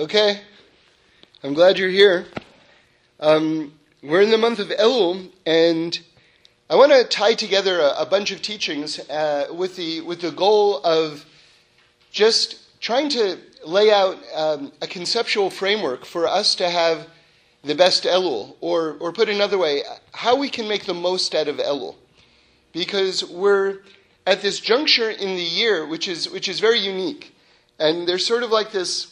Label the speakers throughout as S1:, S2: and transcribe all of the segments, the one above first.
S1: Okay, I'm glad you're here. Um, we're in the month of Elul, and I want to tie together a, a bunch of teachings uh, with the with the goal of just trying to lay out um, a conceptual framework for us to have the best Elul, or or put another way, how we can make the most out of Elul, because we're at this juncture in the year which is which is very unique, and there's sort of like this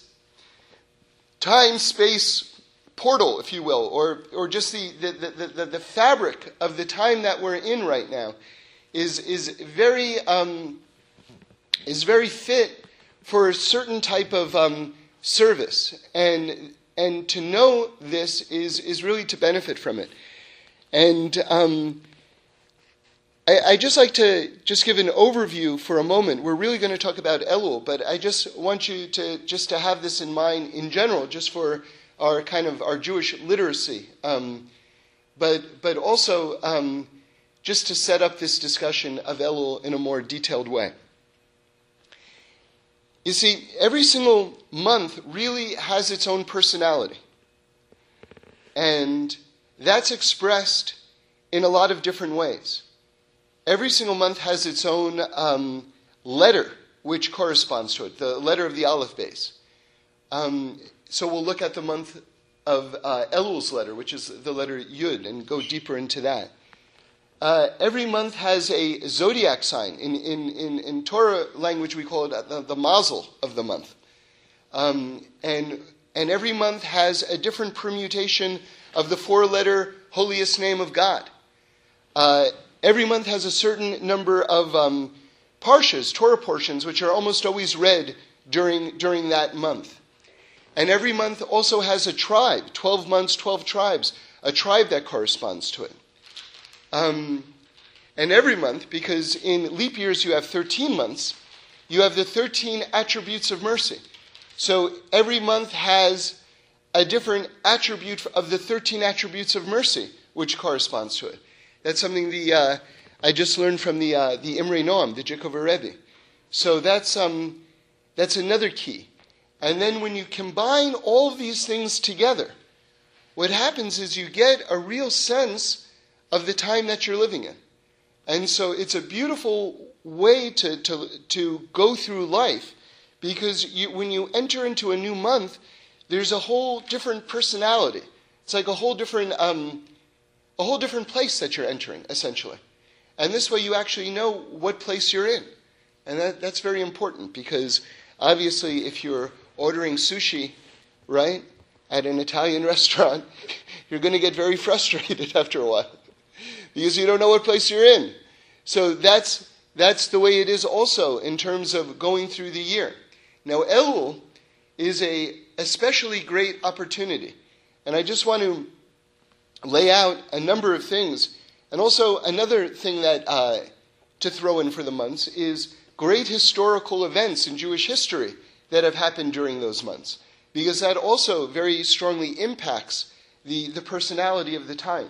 S1: time space portal, if you will, or, or just the, the, the, the, fabric of the time that we're in right now is, is, very, um, is very fit for a certain type of um, service. And, and to know this is, is really to benefit from it. And um, I, I just like to just give an overview for a moment. We're really going to talk about Elul, but I just want you to just to have this in mind in general, just for our kind of our Jewish literacy, um, but but also um, just to set up this discussion of Elul in a more detailed way. You see, every single month really has its own personality, and that's expressed in a lot of different ways every single month has its own um, letter which corresponds to it, the letter of the Aleph Beis. Um, so we'll look at the month of uh, Elul's letter, which is the letter Yud, and go deeper into that. Uh, every month has a zodiac sign. In, in, in, in Torah language, we call it the, the mazel of the month. Um, and, and every month has a different permutation of the four letter holiest name of God. Uh, every month has a certain number of um, parshas, Torah portions, which are almost always read during, during that month. And every month also has a tribe, 12 months, 12 tribes, a tribe that corresponds to it. Um, and every month, because in leap years you have 13 months, you have the 13 attributes of mercy. So every month has a different attribute of the 13 attributes of mercy, which corresponds to it. That's something the uh, I just learned from the uh, the Imre Noam, the Jikover Rebbe. So that's um, that's another key. And then when you combine all these things together, what happens is you get a real sense of the time that you're living in. And so it's a beautiful way to, to, to go through life because you, when you enter into a new month, there's a whole different personality. It's like a whole different um, a whole different place that you're entering, essentially. And this way you actually know what place you're in. And that, that's very important because obviously if you're ordering sushi, right, at an Italian restaurant, you're going to get very frustrated after a while because you don't know what place you're in. So that's, that's the way it is also in terms of going through the year. Now, Elul is a especially great opportunity. And I just want to lay out a number of things. And also, another thing that uh, to throw in for the months is great historical events in Jewish history that have happened during those months, because that also very strongly impacts the, the personality of the time.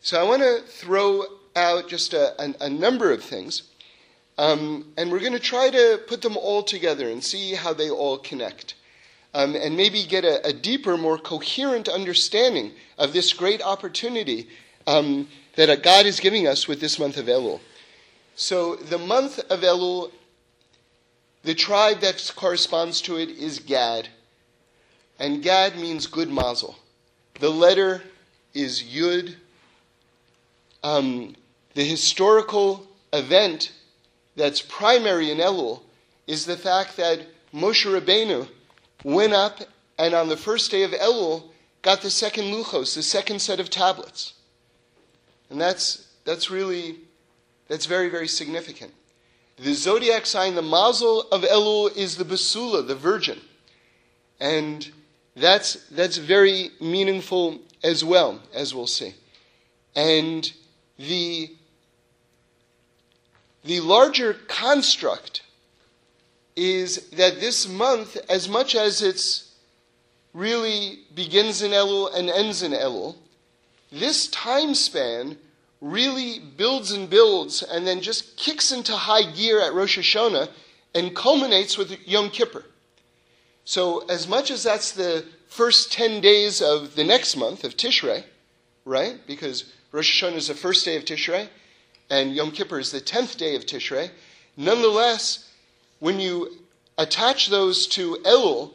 S1: So I want to throw out just a, a, a number of things, um, and we're going to try to put them all together and see how they all connect um, and maybe get a, a, deeper, more coherent understanding of this great opportunity um, that God is giving us with this month of Elul. So, the month of Elul, the tribe that corresponds to it is Gad. And Gad means good mazel. The letter is Yud. Um, the historical event that's primary in Elul is the fact that Moshe Rabbeinu went up and on the first day of Elul got the second luchos, the second set of tablets. And that's, that's really, that's very, very significant. The zodiac sign, the mazel of Elul, is the Basula, the virgin. And that's, that's very meaningful as well, as we'll see. And the, the larger construct is that this month, as much as it's really begins in Elul and ends in Elul, this time span really builds and builds and then just kicks into high gear at Rosh Hashanah and culminates with Yom Kippur. So, as much as that's the first 10 days of the next month of Tishrei, right? Because Rosh Hashanah is the first day of Tishrei, and Yom Kippur is the 10th day of Tishrei. Nonetheless, when you attach those to Elul,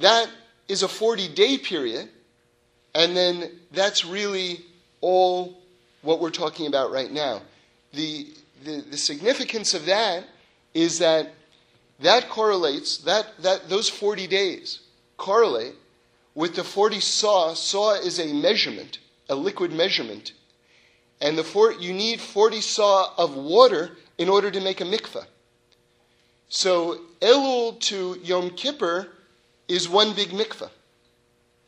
S1: that is a 40 day period, and then that's really all what we're talking about right now. The, the, the significance of that is that that correlates, that, that, those 40 days correlate with the 40 se'ah. Se'ah is a measurement, a liquid measurement. And the four, you need 40 se'ah of water in order to make a mikveh. So Elul to Yom Kippur is one big mikveh.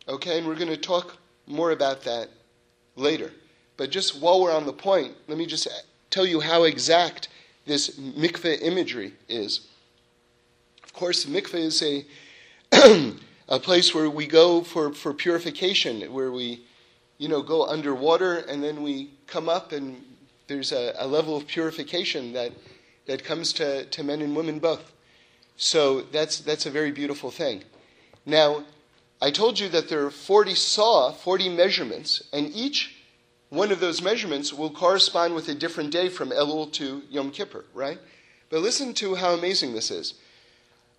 S1: Okay, and we're going to talk more about that later. But just while we're on the point, let me just tell you how exact this mikveh imagery is. Of course, mikveh is a, a place where we go for, for purification, where we, you know, go underwater and then we come up and there's a, a level of purification that, that comes to, to men and women both. So that's, that's a very beautiful thing. Now, I told you that there are 40 se'ah, 40 measurements, and each one of those measurements will correspond with a different day from Elul to Yom Kippur, right? But listen to how amazing this is.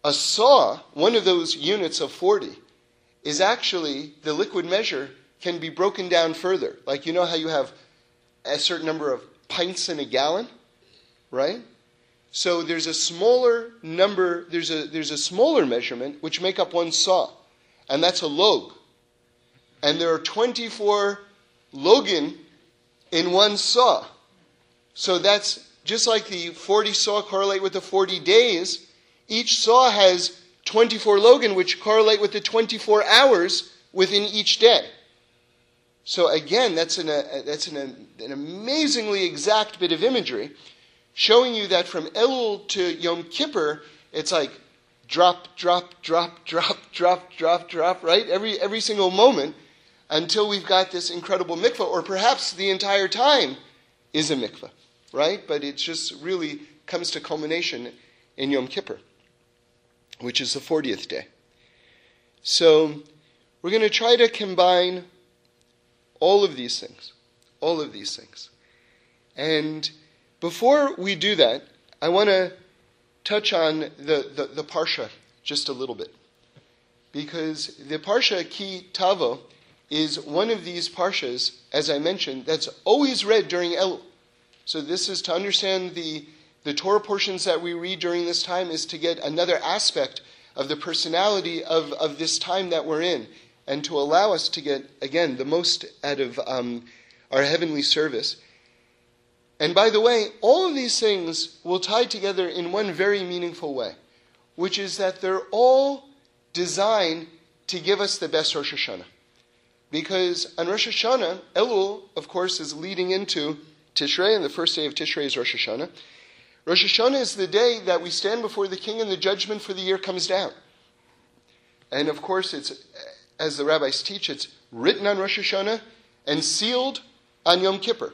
S1: A se'ah, one of those units of 40, is actually the liquid measure can be broken down further. Like you know how you have a certain number of pints in a gallon, right? So there's a smaller number, there's a, there's a smaller measurement which make up one se'ah, and that's a log. And there are 24 lugin in one se'ah. So that's just like the 40 se'ah correlate with the 40 days, each se'ah has 24 lugin, which correlate with the 24 hours within each day. So again, that's an, uh, that's an, an amazingly exact bit of imagery, showing you that from Elul to Yom Kippur, it's like drop, drop, drop, drop, drop, drop, drop, right? Every, every single moment until we've got this incredible mikvah, or perhaps the entire time is a mikvah, right? But it just really comes to culmination in Yom Kippur, which is the 40th day. So we're going to try to combine all of these things. All of these things. And before we do that, I want to touch on the, the, the Parsha just a little bit. Because the Parsha Ki Tavo is one of these Parshas, as I mentioned, that's always read during Elul. So this is to understand the, the Torah portions that we read during this time is to get another aspect of the personality of, of this time that we're in and to allow us to get, again, the most out of um, our heavenly service. And by the way, all of these things will tie together in one very meaningful way, which is that they're all designed to give us the best Rosh Hashanah. Because on Rosh Hashanah, Elul, of course, is leading into Tishrei, and the first day of Tishrei is Rosh Hashanah. Rosh Hashanah is the day that we stand before the king and the judgment for the year comes down. And of course, it's as the rabbis teach, it's written on Rosh Hashanah and sealed on Yom Kippur,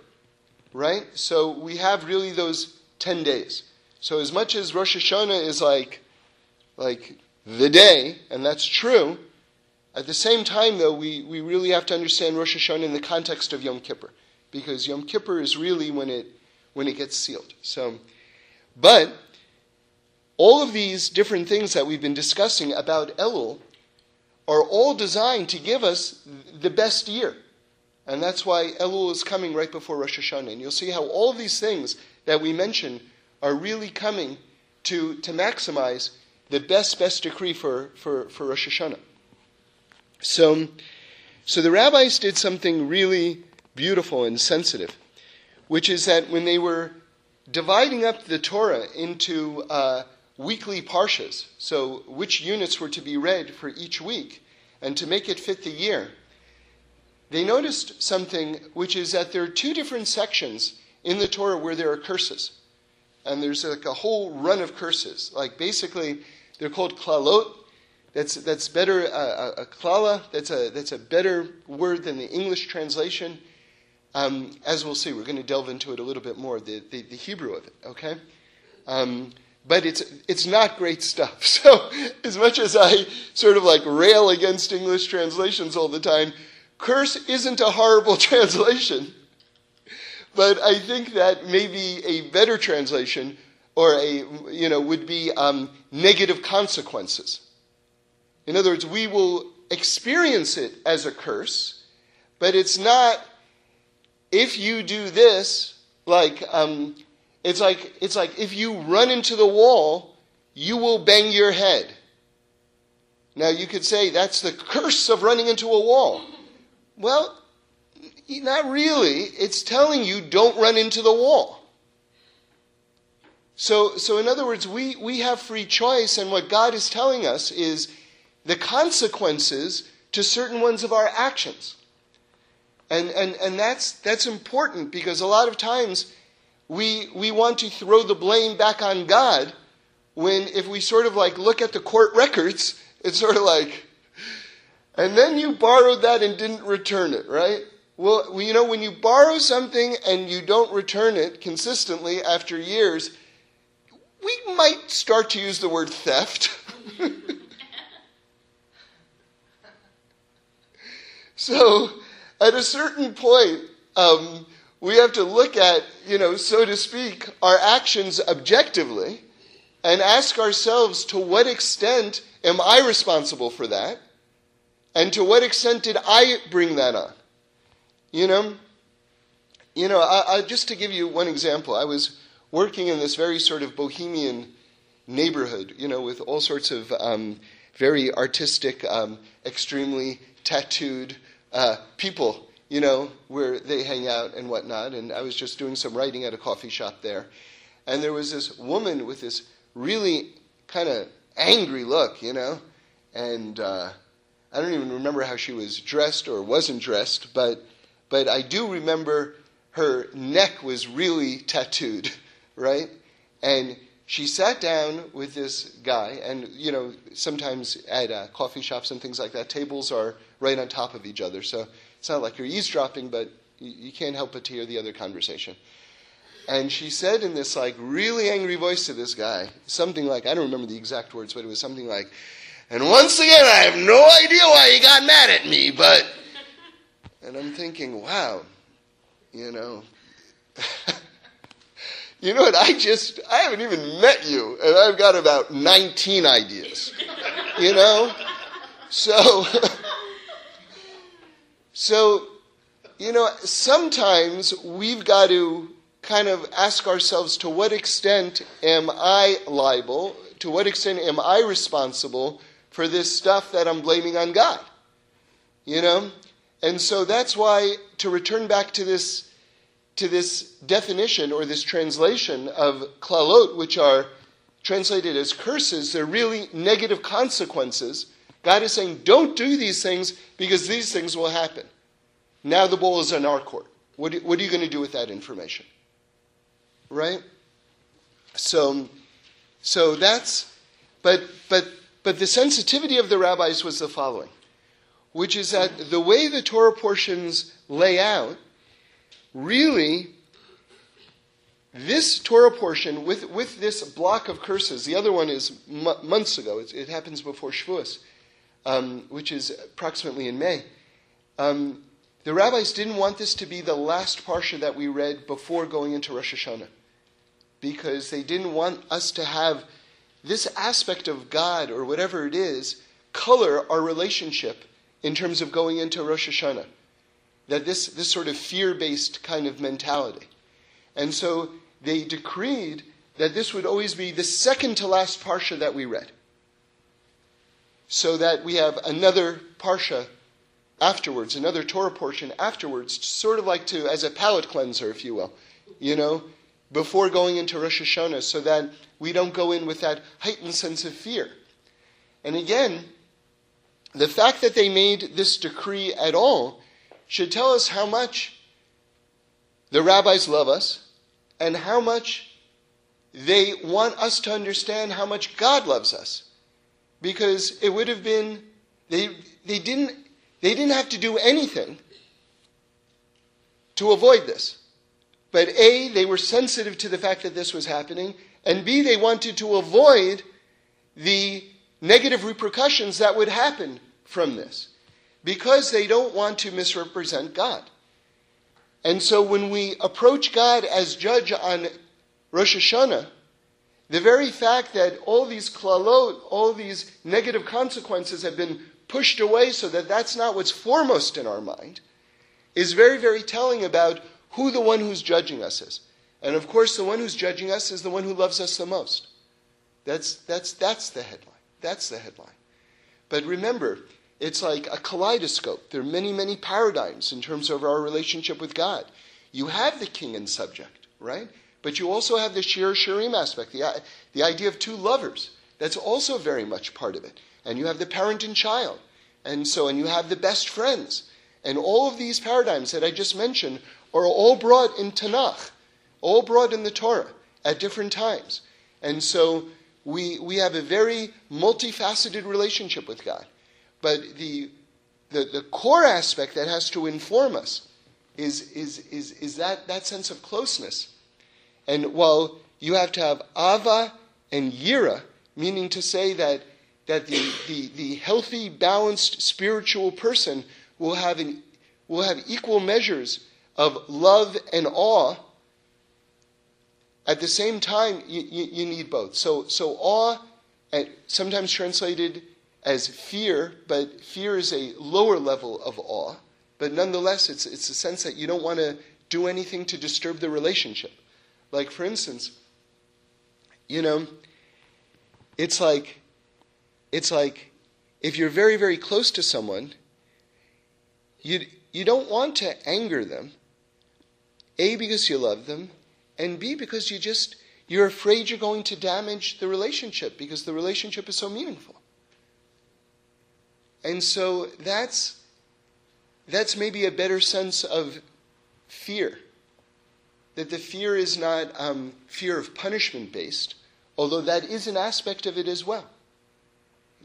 S1: right? So we have really those 10 days. So as much as Rosh Hashanah is like, like the day, and that's true, at the same time, though, we, we really have to understand Rosh Hashanah in the context of Yom Kippur, because Yom Kippur is really when it, when it gets sealed. So, but all of these different things that we've been discussing about Elul are all designed to give us the best year. And that's why Elul is coming right before Rosh Hashanah. And you'll see how all of these things that we mentioned are really coming to, to maximize the best, best decree for, for, for Rosh Hashanah. So, so the rabbis did something really beautiful and sensitive, which is that when they were dividing up the Torah into uh, weekly parshas, so which units were to be read for each week, and to make it fit the year, they noticed something, which is that there are two different sections in the Torah where there are curses. And there's like a whole run of curses. Like basically, they're called klalot. That's, that's better, uh, a klala, that's a, that's a better word than the English translation. Um, as we'll see, we're going to delve into it a little bit more, the, the, the Hebrew of it, okay? Um, but it's, it's not great stuff. So, as much as I sort of like rail against English translations all the time, curse isn't a horrible translation. But I think that maybe a better translation or a, you know, would be um, negative consequences. In other words, we will experience it as a curse, but it's not, if you do this, like, um, it's like, it's like if you run into the wall, you will bang your head. Now you could say that's the curse of running into a wall. Well, not really. It's telling you don't run into the wall. So, so in other words, we, we have free choice, and what God is telling us is the consequences to certain ones of our actions. And, and, and that's, that's important because a lot of times we, we want to throw the blame back on God when if we sort of like look at the court records, it's sort of like, and then you borrowed that and didn't return it, right? Well, you know, when you borrow something and you don't return it consistently after years, we might start to use the word theft. so, at a certain point, um, we have to look at, you know, so to speak, our actions objectively and ask ourselves to what extent am I responsible for that? And to what extent did I bring that on? You know, you know, I, I, just to give you one example, I was working in this very sort of bohemian neighborhood, you know, with all sorts of um, very artistic, um, extremely tattooed uh, people, you know, where they hang out and whatnot. And I was just doing some writing at a coffee shop there. And there was this woman with this really kind of angry look, you know. And uh, I don't even remember how she was dressed or wasn't dressed, but, but I do remember her neck was really tattooed right? And she sat down with this guy, and you know, sometimes at uh, coffee shops and things like that, tables are right on top of each other. So it's not like you're eavesdropping, but you, you can't help but to hear the other conversation. And she said in this like really angry voice to this guy, something like I don't remember the exact words, but it was something like, "And once again, I have no idea why he got mad at me, but." And I'm thinking, wow, you know. You know what? I just, I haven't even met you, and I've got about 19 ideas. You know? So, so, you know, sometimes we've got to kind of ask ourselves to what extent am I liable? To what extent am I responsible for this stuff that I'm blaming on God? You know? And so that's why, to return back to this to this definition or this translation of klalot, which are translated as curses, they're really negative consequences. God is saying, don't do these things because these things will happen. Now the ball is in our court. What, what are you going to do with that information? Right? So, so that's, but, but, but the sensitivity of the rabbis was the following, which is that the way the Torah portions lay out, really, this Torah portion with, with this block of curses, the other one is m- months ago, it, it, happens before Shavuos, um, which is approximately in May. Um, the rabbis didn't want this to be the last parsha that we read before going into Rosh Hashanah, because they didn't want us to have this aspect of God or whatever it is color our relationship in terms of going into Rosh Hashanah that this, this sort of fear based kind of mentality. And so they decreed that this would always be the second to last parsha that we read. So that we have another parsha afterwards, another Torah portion afterwards, sort of like to, as a palate cleanser, if you will, you know, before going into Rosh Hashanah, so that we don't go in with that heightened sense of fear. And again, the fact that they made this decree at all should tell us how much the rabbis love us and how much they want us to understand how much God loves us. Because it would have been, they, they, didn't, they didn't have to do anything to avoid this. But A, they were sensitive to the fact that this was happening, And B, they wanted to avoid the negative repercussions that would happen from this because they don't want to misrepresent God. And so when we approach God as judge on Rosh Hashanah, the very fact that all these klalot, all these negative consequences have been pushed away so that that's not what's foremost in our mind, is very, very telling about who the one who's judging us is. And of course, the one who's judging us is the one who loves us the most. That's, that's, that's the headline. That's the headline. But remember, it's like a kaleidoscope. There are many, many paradigms in terms of our relationship with God. You have the king and subject, right? But you also have the shir shirim aspect, the, the idea of two lovers. That's also very much part of it. And you have the parent and child. And so, and you have the best friends. And all of these paradigms that I just mentioned are all brought in Tanakh, all brought in the Torah at different times. And so we, we have a very multifaceted relationship with God. But the, the, the core aspect that has to inform us is, is, is, is that, that sense of closeness. And while you have to have ava and yira, meaning to say that, that the, the, the healthy, balanced spiritual person will have, an, will have equal measures of love and awe, at the same time, you, you, you need both. So, so awe, eh, sometimes translated as fear, but fear is a lower level of awe. But nonetheless, it's, it's a sense that you don't want to do anything to disturb the relationship. Like, for instance, you know, it's like, it's like if you're very, very close to someone, you, you don't want to anger them. A, because you love them, and B, because you just, you're afraid you're going to damage the relationship because the relationship is so meaningful. And so that's, that's maybe a better sense of fear. That the fear is not um, fear of punishment based, although that is an aspect of it as well.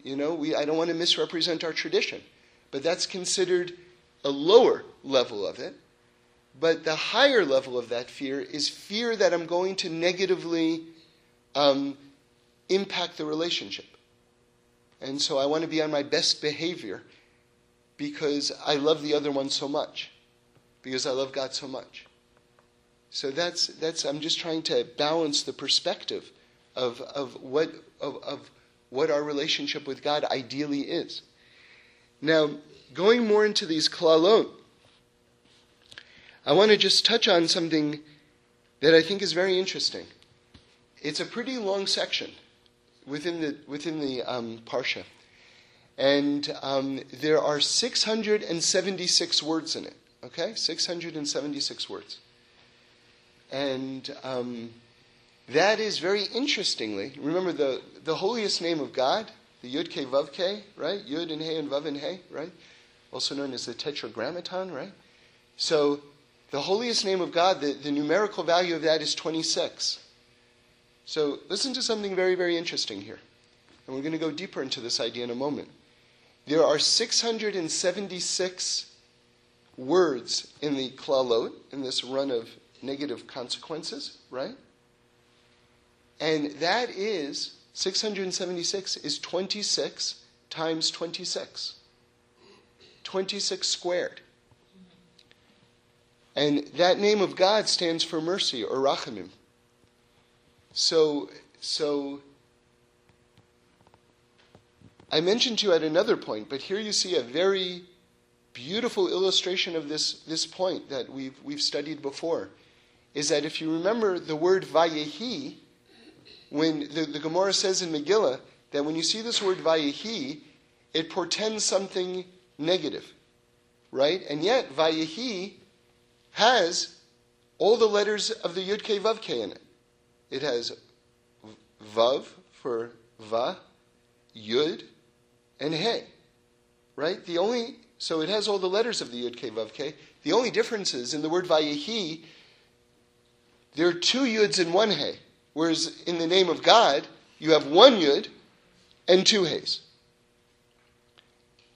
S1: You know, we, I don't want to misrepresent our tradition, but that's considered a lower level of it. But the higher level of that fear is fear that I'm going to negatively um, impact the relationship. And so I want to be on my best behavior because I love the other one so much, because I love God so much. So that's, that's I'm just trying to balance the perspective of, of, what, of, of what our relationship with God ideally is. Now, going more into these klalot, I want to just touch on something that I think is very interesting. It's a pretty long section within the within the um, parsha, and um, there are 676 words in it. Okay, 676 words, and um, that is very interestingly. Remember the the holiest name of God, the Yud Ke Vav Ke, right? Yud and He and Vav and He, right? Also known as the Tetragrammaton, right? So the holiest name of God, the, the numerical value of that is 26. So listen to something very, very interesting here. And we're going to go deeper into this idea in a moment. There are 676 words in the klalot, in this run of negative consequences, right? And that is, 676 is 26 times 26. 26 squared. And that name of God stands for mercy or rachamim. So, so I mentioned to you at another point, but here you see a very beautiful illustration of this, this point that we've, we've studied before. Is that if you remember the word vayehi, when the, the Gemara says in Megillah that when you see this word vayehi, it portends something negative, right? And yet vayehi has all the letters of the Yud Ke Vav Ke in it. It has Vav for Va, Yud, and He. Right? The only so it has all the letters of the Yud Ke Vav Ke. The only difference is in the word Vayehi, there are two Yuds and one He. Whereas in the name of God, you have one Yud and two He's.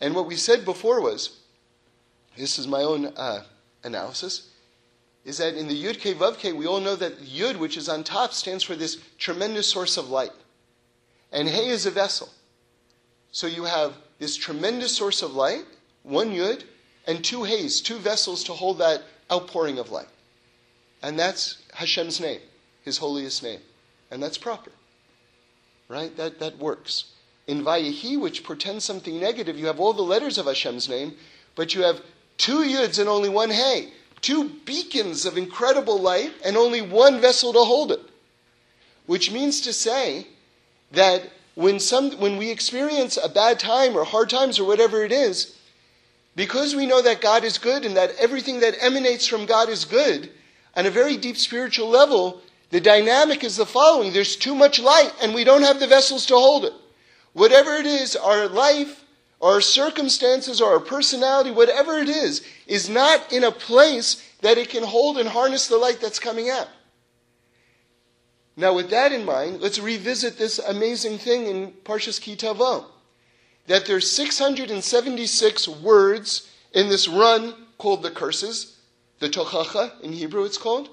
S1: And what we said before was, this is my own uh, analysis, is that in the Yud Ke Vav Ke, we all know that Yud, which is on top, stands for this tremendous source of light. And He is a vessel. So you have this tremendous source of light, one Yud, and two He's, two vessels to hold that outpouring of light. And that's Hashem's name, His holiest name. And that's proper. Right? That, that works. In Vayehi, which portends something negative, you have all the letters of Hashem's name, but you have two Yuds and only one Hey. Two beacons of incredible light and only one vessel to hold it. Which means to say that when, some, when we experience a bad time or hard times or whatever it is, because we know that God is good and that everything that emanates from God is good, on a very deep spiritual level, the dynamic is the following there's too much light and we don't have the vessels to hold it. Whatever it is, our life, our circumstances, or our personality, whatever it is, is not in a place that it can hold and harness the light that's coming out. Now, with that in mind, let's revisit this amazing thing in Parshas Ki Tavo that there's 676 words in this run called the curses, the tochacha in Hebrew it's called.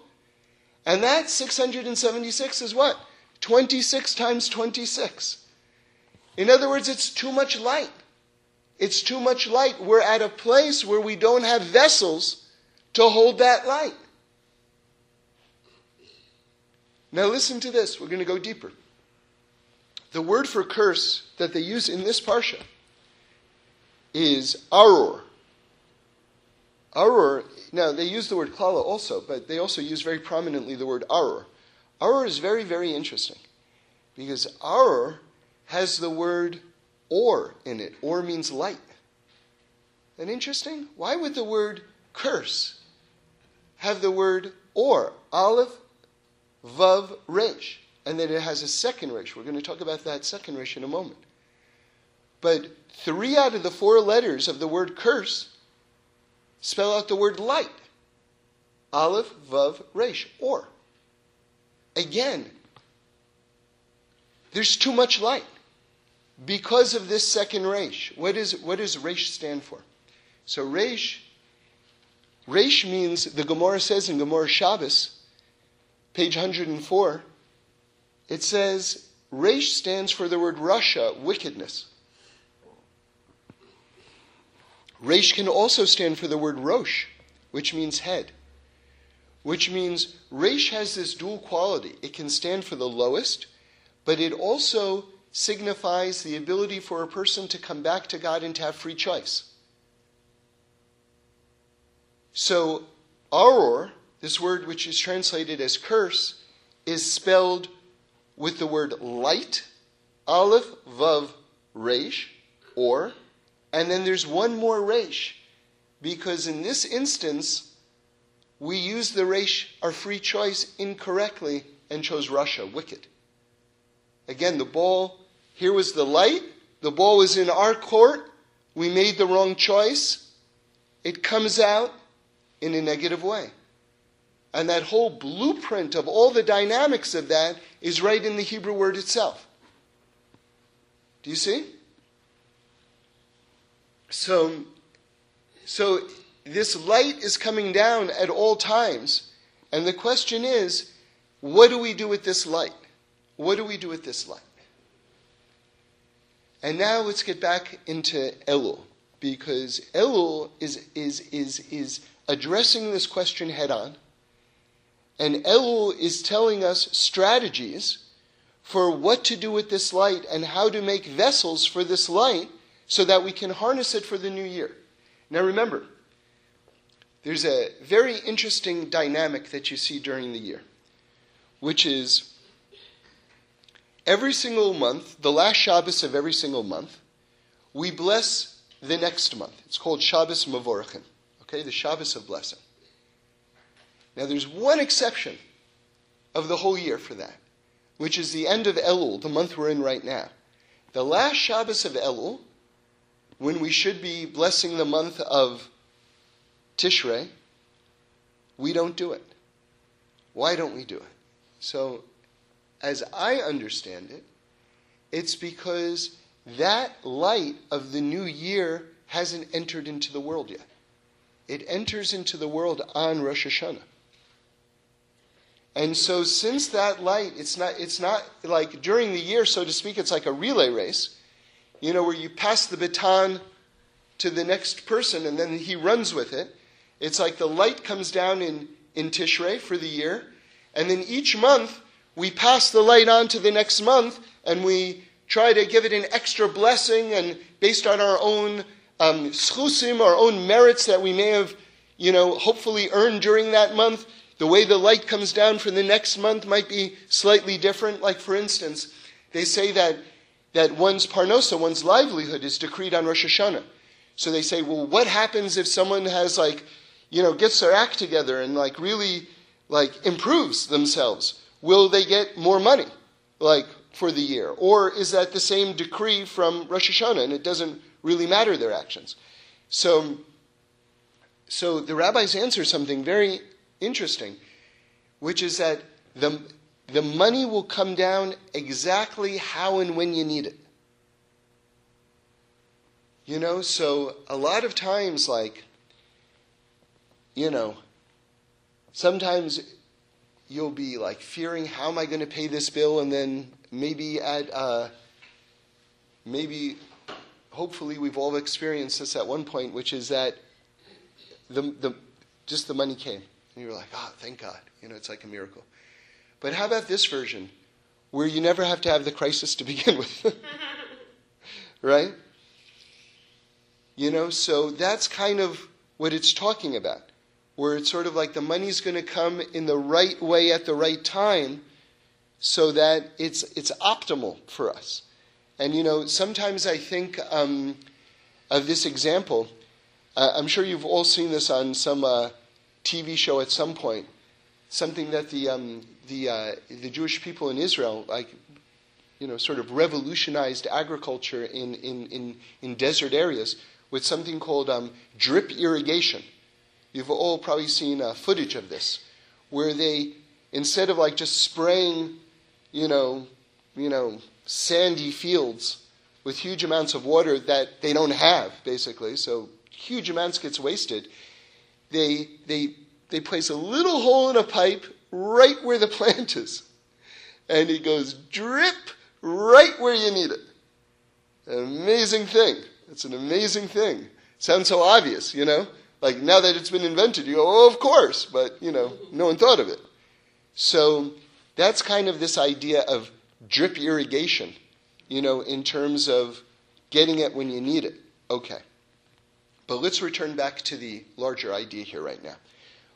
S1: And that 676 is what? 26 times 26. In other words, it's too much light. It's too much light. We're at a place where we don't have vessels to hold that light. Now, listen to this. We're going to go deeper. The word for curse that they use in this parsha is aror. Aror, now they use the word klala also, but they also use very prominently the word aror. Aror is very, very interesting because aror has the word or in it. Or means light. And interesting? Why would the word curse have the word or? Aleph, Vav, Resh and then it has a second resh. We're going to talk about that second resh in a moment. But three out of the four letters of the word curse spell out the word light. Aleph, Vav, Resh, or. Again, there's too much light because of this second resh. What, is, what does resh stand for? So resh, resh means, the Gemara says in Gemara Shabbos, page 104, it says Resh stands for the word risha, wickedness. Resh can also stand for the word Rosh, which means head. Which means Resh has this dual quality. It can stand for the lowest, but it also signifies the ability for a person to come back to God and to have free choice. So, Aror, this word which is translated as curse, is spelled with the word light, Aleph, Vav, Resh, or, and then there's one more Resh, because in this instance, we use the Resh, our free choice, incorrectly and chose risha, wicked. Again, the ball, here was the light, the ball was in our court, we made the wrong choice, it comes out in a negative way. And that whole blueprint of all the dynamics of that is right in the Hebrew word itself. Do you see? So, so this light is coming down at all times. And the question is, what do we do with this light? What do we do with this light? And now let's get back into Elul, because Elul is, is, is, is addressing this question head on and Elul is telling us strategies for what to do with this light and how to make vessels for this light so that we can harness it for the new year. Now remember, there's a very interesting dynamic that you see during the year, which is every single month, the last Shabbos of every single month, we bless the next month. It's called Shabbos Mevorchim, okay, the Shabbos of blessing. Now, there's one exception of the whole year for that, which is the end of Elul, the month we're in right now. The last Shabbos of Elul, when we should be blessing the month of Tishrei, we don't do it. Why don't we do it? So, as I understand it, it's because that light of the new year hasn't entered into the world yet. It enters into the world on Rosh Hashanah. And so since that light, it's not, it's not like during the year, so to speak, it's like a relay race, you know, where you pass the baton to the next person and then he runs with it. It's like the light comes down in, in Tishrei for the year, and then each month we pass the light on to the next month and we try to give it an extra blessing and based on our own um, zchusim, our own merits that we may have, you know, hopefully earned during that month. The way the light comes down for the next month might be slightly different. Like, for instance, they say that, that one's parnosa, one's livelihood, is decreed on Rosh Hashanah. So they say, well, what happens if someone has, like, you know, gets their act together and, like, really, like, improves themselves? Will they get more money? Like, for the year? Or is that the same decree from Rosh Hashanah and it doesn't really matter their actions? So, so the rabbis answer something very interesting, which is that the, the money will come down exactly how and when you need it. You know, so a lot of times, like, you know, sometimes you'll be like fearing, how am I going to pay this bill? And then maybe at uh, maybe hopefully we've all experienced this at one point, which is that the, the just the money came, and you're like, oh, thank God, you know, it's like a miracle. But how about this version, where you never have to have the crisis to begin with, right? You know, so that's kind of what it's talking about, where it's sort of like the money's going to come in the right way at the right time so that it's, it's optimal for us. And you know, sometimes I think um, of this example. Uh, I'm sure you've all seen this on some uh, TV show at some point. Something that the um, the uh, the Jewish people in Israel, like you know, sort of revolutionized agriculture in in in, in desert areas with something called um, drip irrigation. You've all probably seen uh, footage of this, where they instead of like just spraying you know, you know, sandy fields with huge amounts of water that they don't have, basically. So huge amounts gets wasted. They they they place a little hole in a pipe right where the plant is, and it goes drip right where you need it. An amazing thing. It's an amazing thing. Sounds so obvious, you know. Like now that it's been invented, you go, oh, of course, but you know, no one thought of it. So that's kind of this idea of drip irrigation, you know, in terms of getting it when you need it. Okay. But let's return back to the larger idea here right now,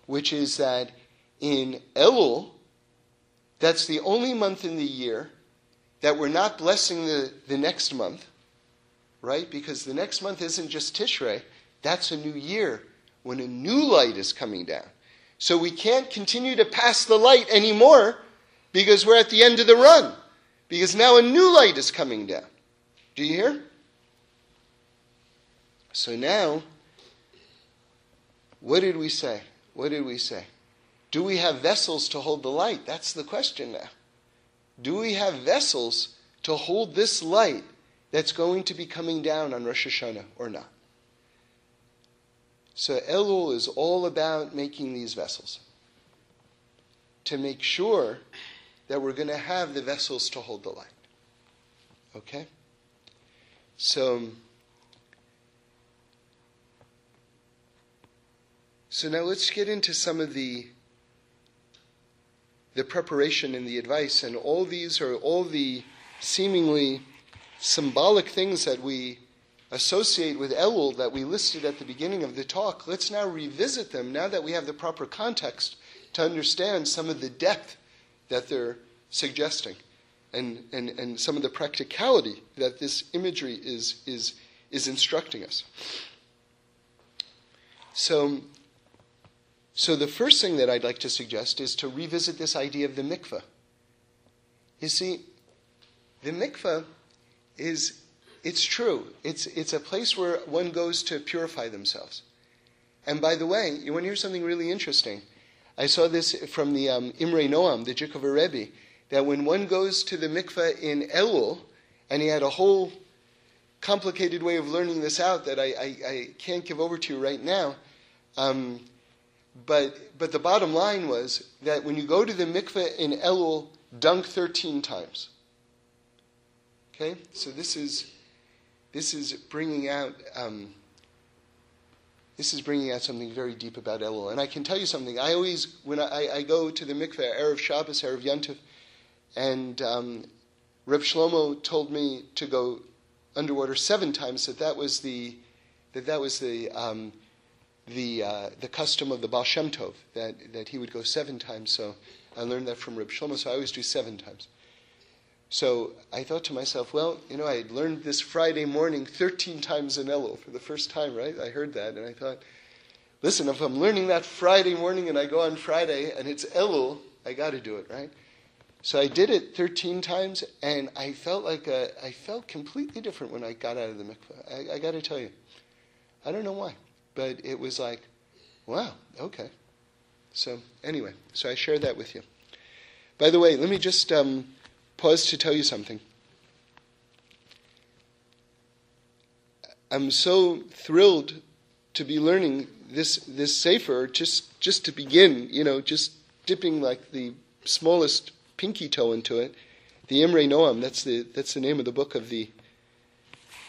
S1: which is that in Elul, that's the only month in the year that we're not blessing the, the next month, right? Because the next month isn't just Tishrei, that's a new year when a new light is coming down. So we can't continue to pass the light anymore because we're at the end of the run. Because now a new light is coming down. Do you hear? So now, what did we say? What did we say? Do we have vessels to hold the light? That's the question now. Do we have vessels to hold this light that's going to be coming down on Rosh Hashanah or not? So Elul is all about making these vessels to make sure that we're going to have the vessels to hold the light. Okay? So, so now let's get into some of the the preparation and the advice, and all these are all the seemingly symbolic things that we associate with Elul that we listed at the beginning of the talk. Let's now revisit them now that we have the proper context to understand some of the depth that they're suggesting and, and, and some of the practicality that this imagery is, is, is instructing us. So, so the first thing that I'd like to suggest is to revisit this idea of the mikveh. You see, the mikveh is, it's true. It's, it's a place where one goes to purify themselves. And by the way, you want to hear something really interesting? I saw this from the um, Imre Noam, the Jikover Rebbe, that when one goes to the mikveh in Elul, and he had a whole complicated way of learning this out that I, I, I can't give over to you right now, um, but but the bottom line was that when you go to the mikveh in Elul, dunk 13 times. Okay, so this is this is bringing out um, this is bringing out something very deep about Elul. And I can tell you something. I always when I, I go to the mikveh erev Shabbos, erev Yantiv, and um, Reb Shlomo told me to go underwater seven times. That that was the that that was the um, the uh, the custom of the Baal Shem Tov that that he would go seven times. So I learned that from Reb Shlomo. So I always do seven times. So I thought to myself, well, you know, I had learned this Friday morning 13 times in Elul for the first time, right? I heard that, and I thought, listen, if I'm learning that Friday morning and I go on Friday and it's Elul, I got to do it, right? So I did it 13 times, and I felt like a, I felt completely different when I got out of the mikveh. I, I got to tell you, I don't know why, but it was like, wow, okay. So anyway, so I shared that with you. By the way, let me just um, pause to tell you something. I'm so thrilled to be learning this this sefer just just to begin. You know, just dipping like the smallest pinky toe into it. The Imre Noam. That's the that's the name of the book of the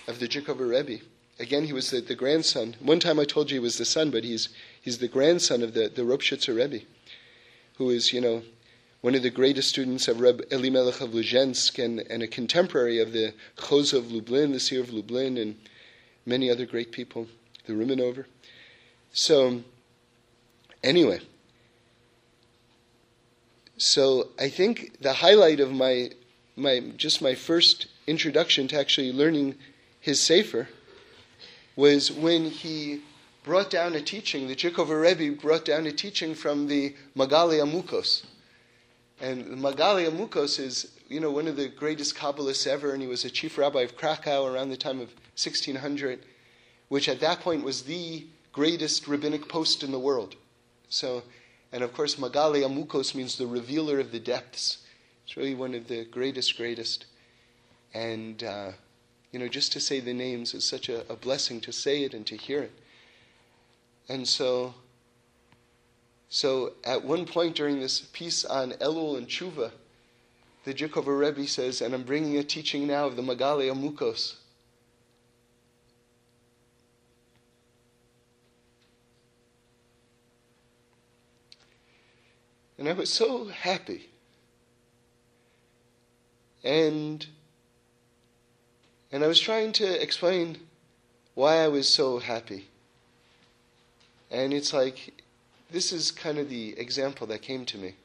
S1: of the Jikover Rebbe. Again, he was the, the, grandson. One time I told you he was the son, but he's he's the grandson of the the Ropshitzer Rebbe, who is you know one of the greatest students of Reb Elimelech of Luzhensk and, and a contemporary of the Choz of Lublin, the Seer of Lublin, and many other great people, the Ruminover. So, anyway, so I think the highlight of my, my just my first introduction to actually learning his Sefer was when he brought down a teaching, the Jikover Rebbe brought down a teaching from the Magali Amukos and Magali Amukos is, you know, one of the greatest Kabbalists ever, and he was a chief rabbi of Krakow around the time of 1600, which at that point was the greatest rabbinic post in the world. So, and of course, Magali Amukos means the revealer of the depths. It's really one of the greatest, greatest. And, uh, you know, just to say the names is such a, a blessing to say it and to hear it. And so, so at one point during this piece on Elul and Tshuva, the Jikover Rebbe says, and I'm bringing a teaching now of the Magali Amukos. And I was so happy. And and I was trying to explain why I was so happy. And it's like this is kind of the example that came to me.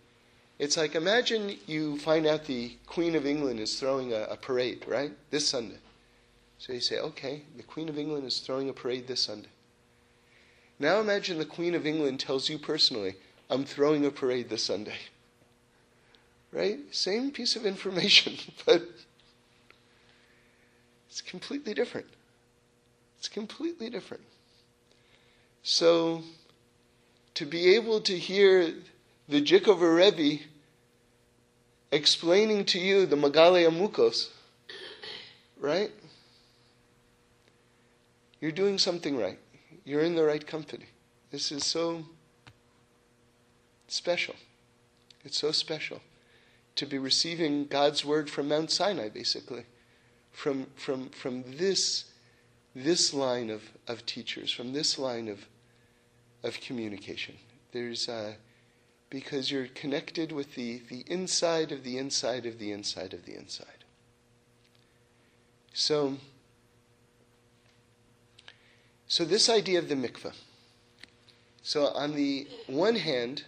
S1: It's like imagine you find out the Queen of England is throwing a, a, parade, right? This Sunday. So you say, okay, the Queen of England is throwing a parade this Sunday. Now imagine the Queen of England tells you personally, I'm throwing a parade this Sunday. Right? Same piece of information, but it's completely different. It's completely different. So to be able to hear the Jikover Rebbe explaining to you the Magale Amukos, right? You're doing something right. You're in the right company. This is so special. It's so special to be receiving God's word from Mount Sinai, basically, from from from this this line of, of teachers, from this line of of communication. There's uh, because you're connected with the, the inside of the inside of the inside of the inside. So, so this idea of the mikveh. So on the one hand,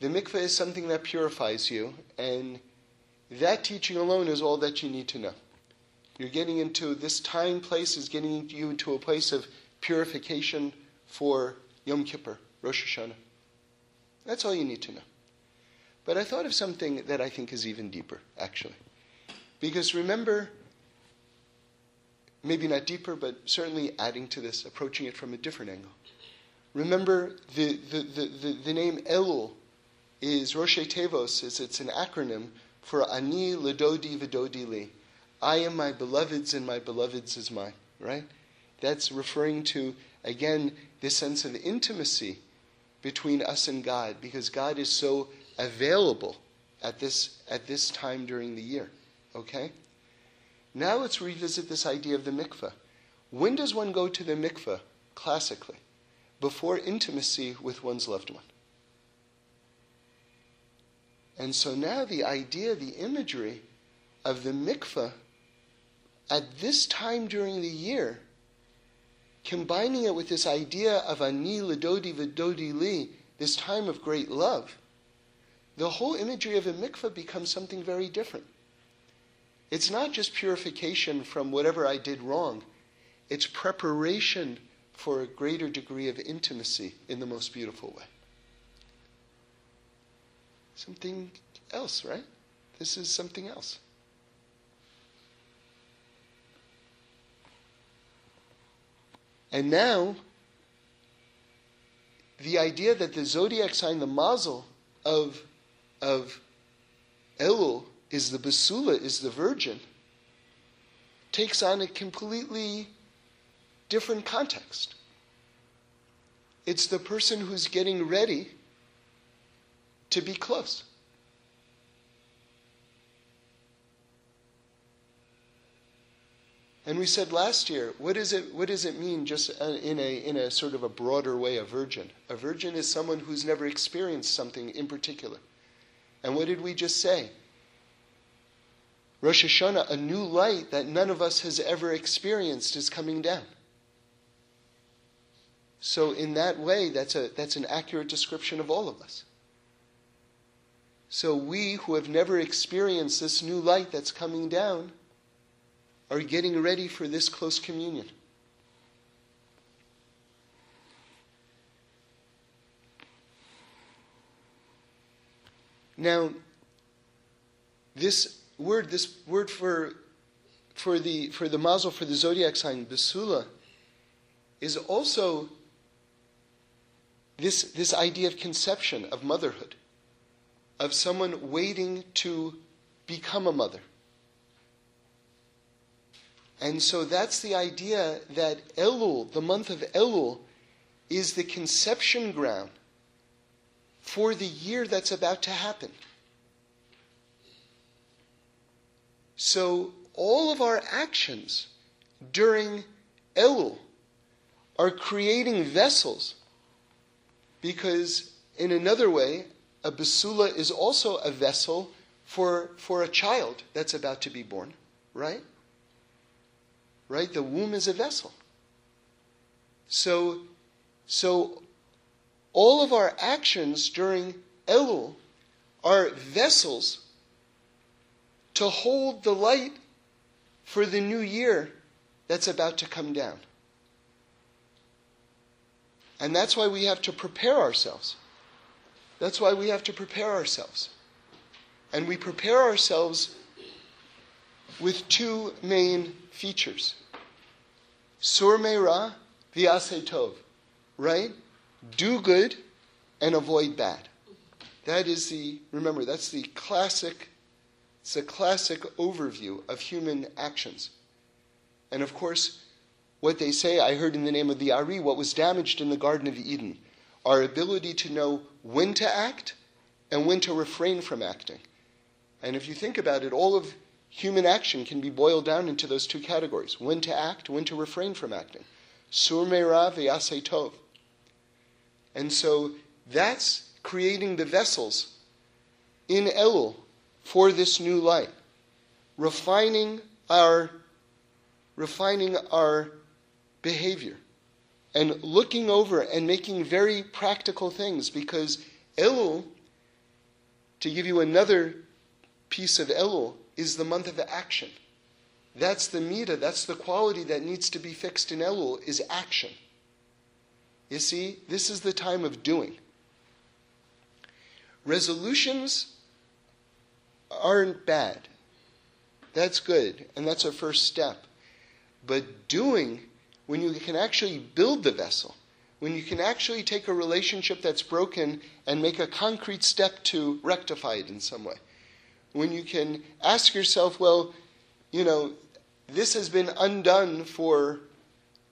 S1: the mikveh is something that purifies you, and that teaching alone is all that you need to know. You're getting into this time place is getting you into a place of purification for Yom Kippur, Rosh Hashanah. That's all you need to know. But I thought of something that I think is even deeper, actually. Because remember, maybe not deeper, but certainly adding to this, approaching it from a different angle. Remember, the, the, the, the, the name Elul is Rosh Tevos, it's an acronym for Ani Ledodi Vidodi Li. I am my beloved's and my beloved's is mine, right? That's referring to, again, this sense of intimacy between us and God because God is so available at this, at this time during the year. Okay? Now let's revisit this idea of the mikveh. When does one go to the mikveh, classically? Before intimacy with one's loved one. And so now the idea, the imagery of the mikveh at this time during the year, combining it with this idea of ani ledodi v'dodi li, this time of great love, the whole imagery of a mikveh becomes something very different. It's not just purification from whatever I did wrong, it's preparation for a greater degree of intimacy in the most beautiful way. Something else, right? This is something else. And now, the idea that the zodiac sign, the mazel of, of Elul, is the Basula, is the virgin, takes on a completely different context. It's the person who's getting ready to be close. And we said last year, what, is it, what does it mean just uh, in a, in a sort of a broader way, a virgin? A virgin is someone who's never experienced something in particular. And what did we just say? Rosh Hashanah, a new light that none of us has ever experienced, is coming down. So, in that way, that's, a, that's an accurate description of all of us. So, we who have never experienced this new light that's coming down are getting ready for this close communion. Now, this word, this word for, for, the, for the mazel, for the zodiac sign, Basula, is also this, this idea of conception, of motherhood, of someone waiting to become a mother. And so that's the idea that Elul, the month of Elul, is the conception ground for the year that's about to happen. So all of our actions during Elul are creating vessels because in another way, a basula is also a vessel for, for a child that's about to be born, right? Right? The womb is a vessel. So, so all of our actions during Elul are vessels to hold the light for the new year that's about to come down. And that's why we have to prepare ourselves. That's why we have to prepare ourselves. And we prepare ourselves with two main features. Sur meira v'yaseh tov. Right? Do good and avoid bad. That is the, remember, that's the classic, it's a classic overview of human actions. And of course, what they say, I heard in the name of the Ari, what was damaged in the Garden of Eden, our ability to know when to act and when to refrain from acting. And if you think about it, all of human action can be boiled down into those two categories when to act, when to refrain from acting. Sur meira v'yaseh tov. And so that's creating the vessels in Elul for this new light, refining our refining our behavior and looking over and making very practical things because Elul, to give you another piece of Elul, is the month of action. That's the mita, that's the quality that needs to be fixed in Elul, is action. You see, this is the time of doing. Resolutions aren't bad. That's good, and that's a first step. But doing, when you can actually build the vessel, when you can actually take a relationship that's broken and make a concrete step to rectify it in some way when you can ask yourself, well, you know, this has been undone for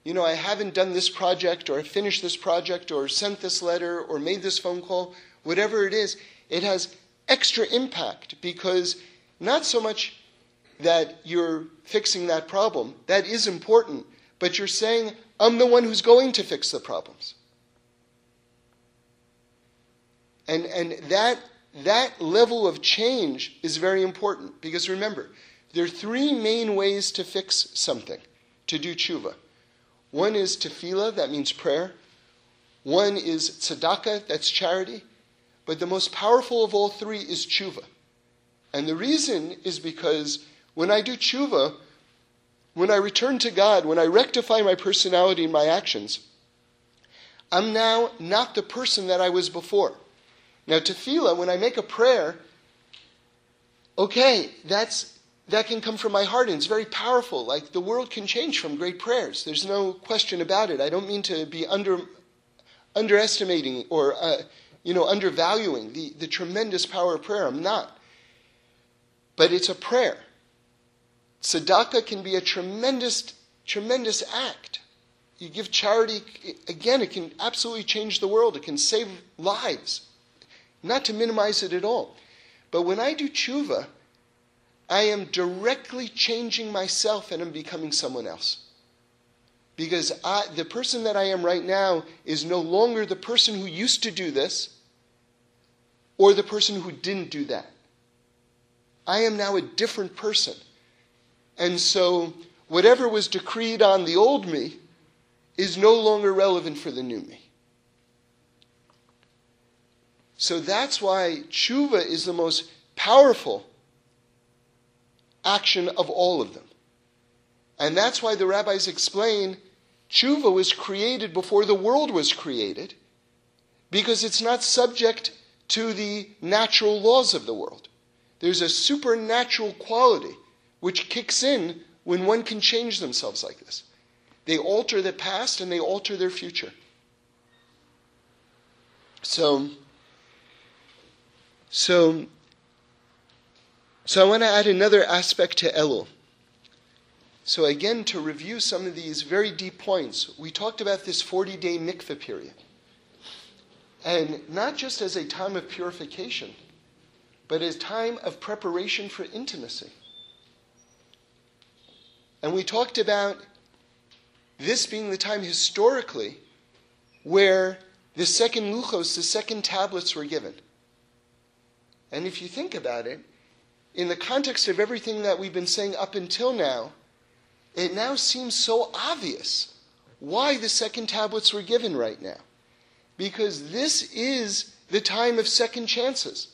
S1: you know, I haven't done this project or finished this project or sent this letter or made this phone call, whatever it is, it has extra impact because not so much that you're fixing that problem, that is important, but you're saying, I'm the one who's going to fix the problems. And, and that, that level of change is very important because remember, there are three main ways to fix something, to do tshuva. One is tefillah, that means prayer. One is tzedakah, that's charity. But the most powerful of all three is tshuva. And the reason is because when I do tshuva, when I return to God, when I rectify my personality and my actions, I'm now not the person that I was before. Now, tefillah, when I make a prayer, okay, that's that can come from my heart and it's very powerful. Like the world can change from great prayers. There's no question about it. I don't mean to be under underestimating or uh, you know undervaluing the, the tremendous power of prayer. I'm not. But it's a prayer. Tzedakah can be a tremendous, tremendous act. You give charity, again, it can absolutely change the world. It can save lives. Not to minimize it at all. But when I do tshuva, I am directly changing myself and I'm becoming someone else. Because I, the person that I am right now is no longer the person who used to do this or the person who didn't do that. I am now a different person. And so, whatever was decreed on the old me is no longer relevant for the new me. So that's why tshuva is the most powerful action of all of them. And that's why the rabbis explain tshuva was created before the world was created, because it's not subject to the natural laws of the world. There's a supernatural quality which kicks in when one can change themselves like this. They alter the past and they alter their future. So, so, so I want to add another aspect to Elul. So again, to review some of these very deep points, we talked about this 40-day mikveh period. And not just as a time of purification, but as time of preparation for intimacy. And we talked about this being the time historically where the second luchos, the second tablets were given. And if you think about it, in the context of everything that we've been saying up until now, it now seems so obvious why the second tablets were given right now. Because this is the time of second chances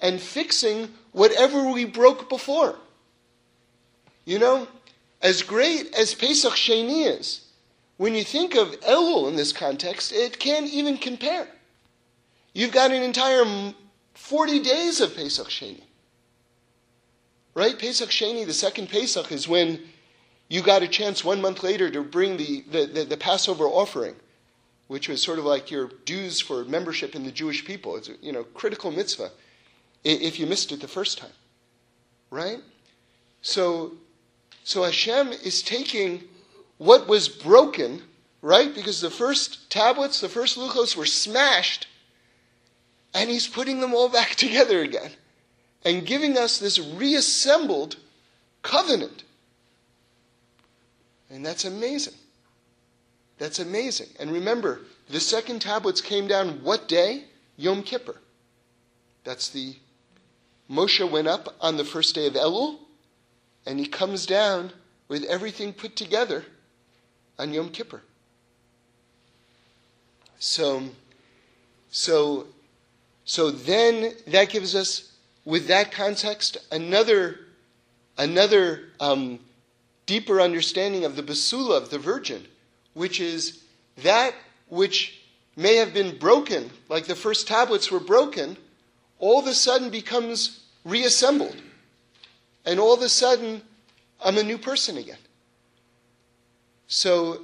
S1: and fixing whatever we broke before. You know, as great as Pesach Sheni is, when you think of Elul in this context, it can't even compare. You've got an entire 40 days of Pesach Sheni. Right? Pesach Sheni, the second Pesach, is when you got a chance one month later to bring the, the, the, the, Passover offering, which was sort of like your dues for membership in the Jewish people. It's a you know, critical mitzvah if you missed it the first time. Right? So, so Hashem is taking what was broken, right? Because the first tablets, the first luchos were smashed and he's putting them all back together again and giving us this reassembled covenant. And that's amazing. That's amazing. And remember, the second tablets came down what day? Yom Kippur. That's the Moshe went up on the first day of Elul, and he comes down with everything put together on Yom Kippur. So, so so then that gives us, with that context, another, another um, deeper understanding of the basula of the virgin, which is that which may have been broken, like the first tablets were broken, all of a sudden becomes reassembled. And all of a sudden, I'm a new person again. So,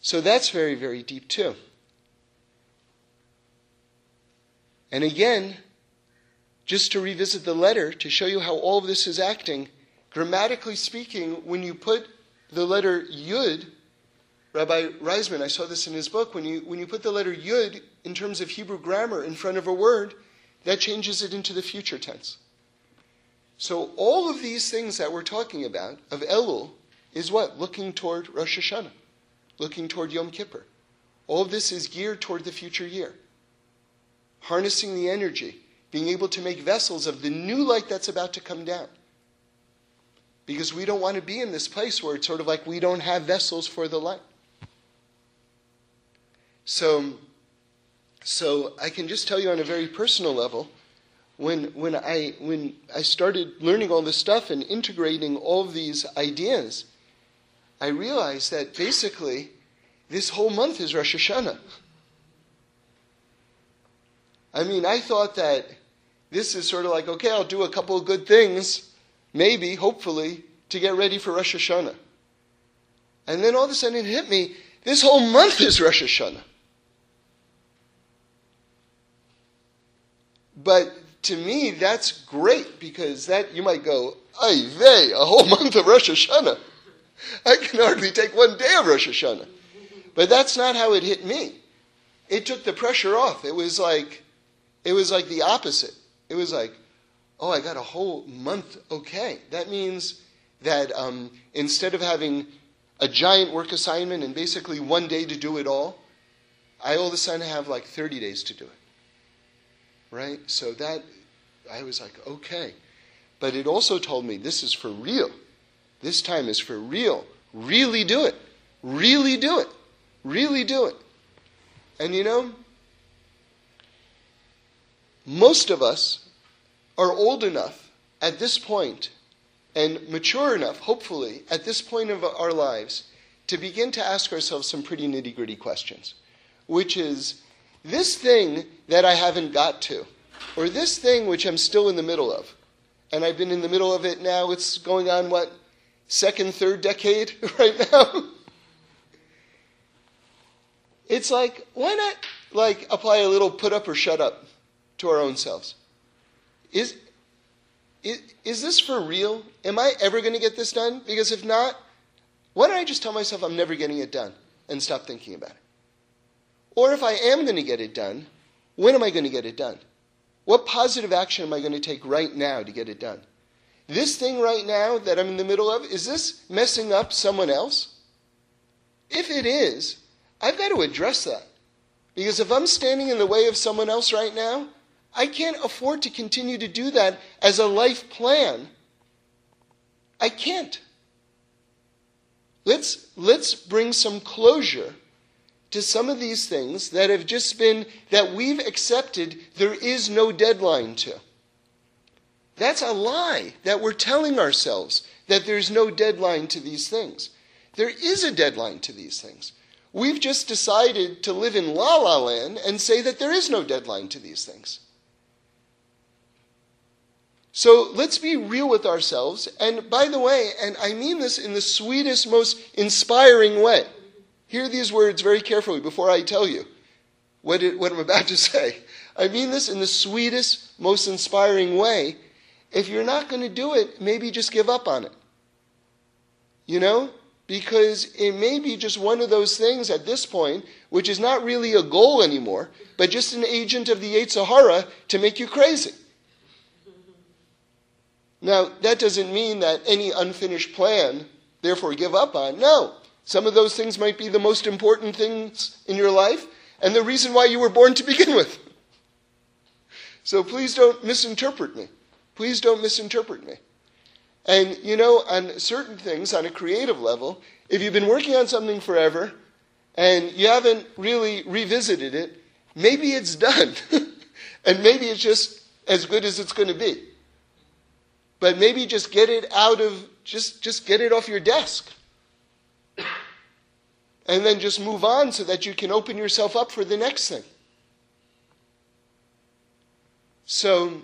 S1: so that's very, very deep too. And again, just to revisit the letter to show you how all of this is acting, grammatically speaking, when you put the letter yud Rabbi Reisman, I saw this in his book, when you, when you put the letter Yud in terms of Hebrew grammar in front of a word, that changes it into the future tense. So all of these things that we're talking about of Elul is what? Looking toward Rosh Hashanah, looking toward Yom Kippur. All of this is geared toward the future year. Harnessing the energy, being able to make vessels of the new light that's about to come down. Because we don't want to be in this place where it's sort of like we don't have vessels for the light. So, so I can just tell you on a very personal level, when, when, I, when I started learning all this stuff and integrating all of these ideas, I realized that basically this whole month is Rosh Hashanah. I mean, I thought that this is sort of like, okay, I'll do a couple of good things, maybe, hopefully, to get ready for Rosh Hashanah. And then all of a sudden it hit me this whole month is Rosh Hashanah. But to me, that's great because that you might go, ay vey, a whole month of Rosh Hashanah. I can hardly take one day of Rosh Hashanah. But that's not how it hit me. It took the pressure off. It was like, it was like the opposite. It was like, oh, I got a whole month. Okay, that means that um, instead of having a giant work assignment and basically one day to do it all, I all of a sudden have like 30 days to do it. Right? So that, I was like, okay. But it also told me this is for real. This time is for real. Really do it. Really do it. Really do it. And you know, most of us are old enough at this point and mature enough, hopefully, at this point of our lives to begin to ask ourselves some pretty nitty gritty questions, which is this thing that I haven't got to, or this thing which I'm still in the middle of, and I've been in the middle of it now, it's going on what, second, third decade right now? It's like, why not like apply a little put up or shut up to our own selves? Is, is, is this for real? Am I ever going to get this done? Because if not, why don't I just tell myself I'm never getting it done and stop thinking about it? Or if I am going to get it done, when am I going to get it done? What positive action am I going to take right now to get it done? This thing right now that I'm in the middle of, is this messing up someone else? If it is, I've got to address that. Because if I'm standing in the way of someone else right now, I can't afford to continue to do that as a life plan. I can't. Let's, let's bring some closure to some of these things that have just been, that we've accepted there is no deadline to. That's a lie that we're telling ourselves that there's no deadline to these things. There is a deadline to these things. We've just decided to live in la la land and say that there is no deadline to these things. So let's be real with ourselves. And by the way, and I mean this in the sweetest, most inspiring way. Hear these words very carefully before I tell you what, it, what I'm about to say. I mean this in the sweetest, most inspiring way. If you're not going to do it, maybe just give up on it. You know? because it may be just one of those things at this point, which is not really a goal anymore, but just an agent of the Yetzer Hara to make you crazy. Now, that doesn't mean that any unfinished plan, therefore, give up on. No. Some of those things might be the most important things in your life and the reason why you were born to begin with. So please don't misinterpret me. Please don't misinterpret me. And you know, on certain things, on a creative level, if you've been working on something forever and you haven't really revisited it, maybe it's done. and maybe it's just as good as it's going to be. But maybe just get it out of, just, just get it off your desk. And then just move on so that you can open yourself up for the next thing. So,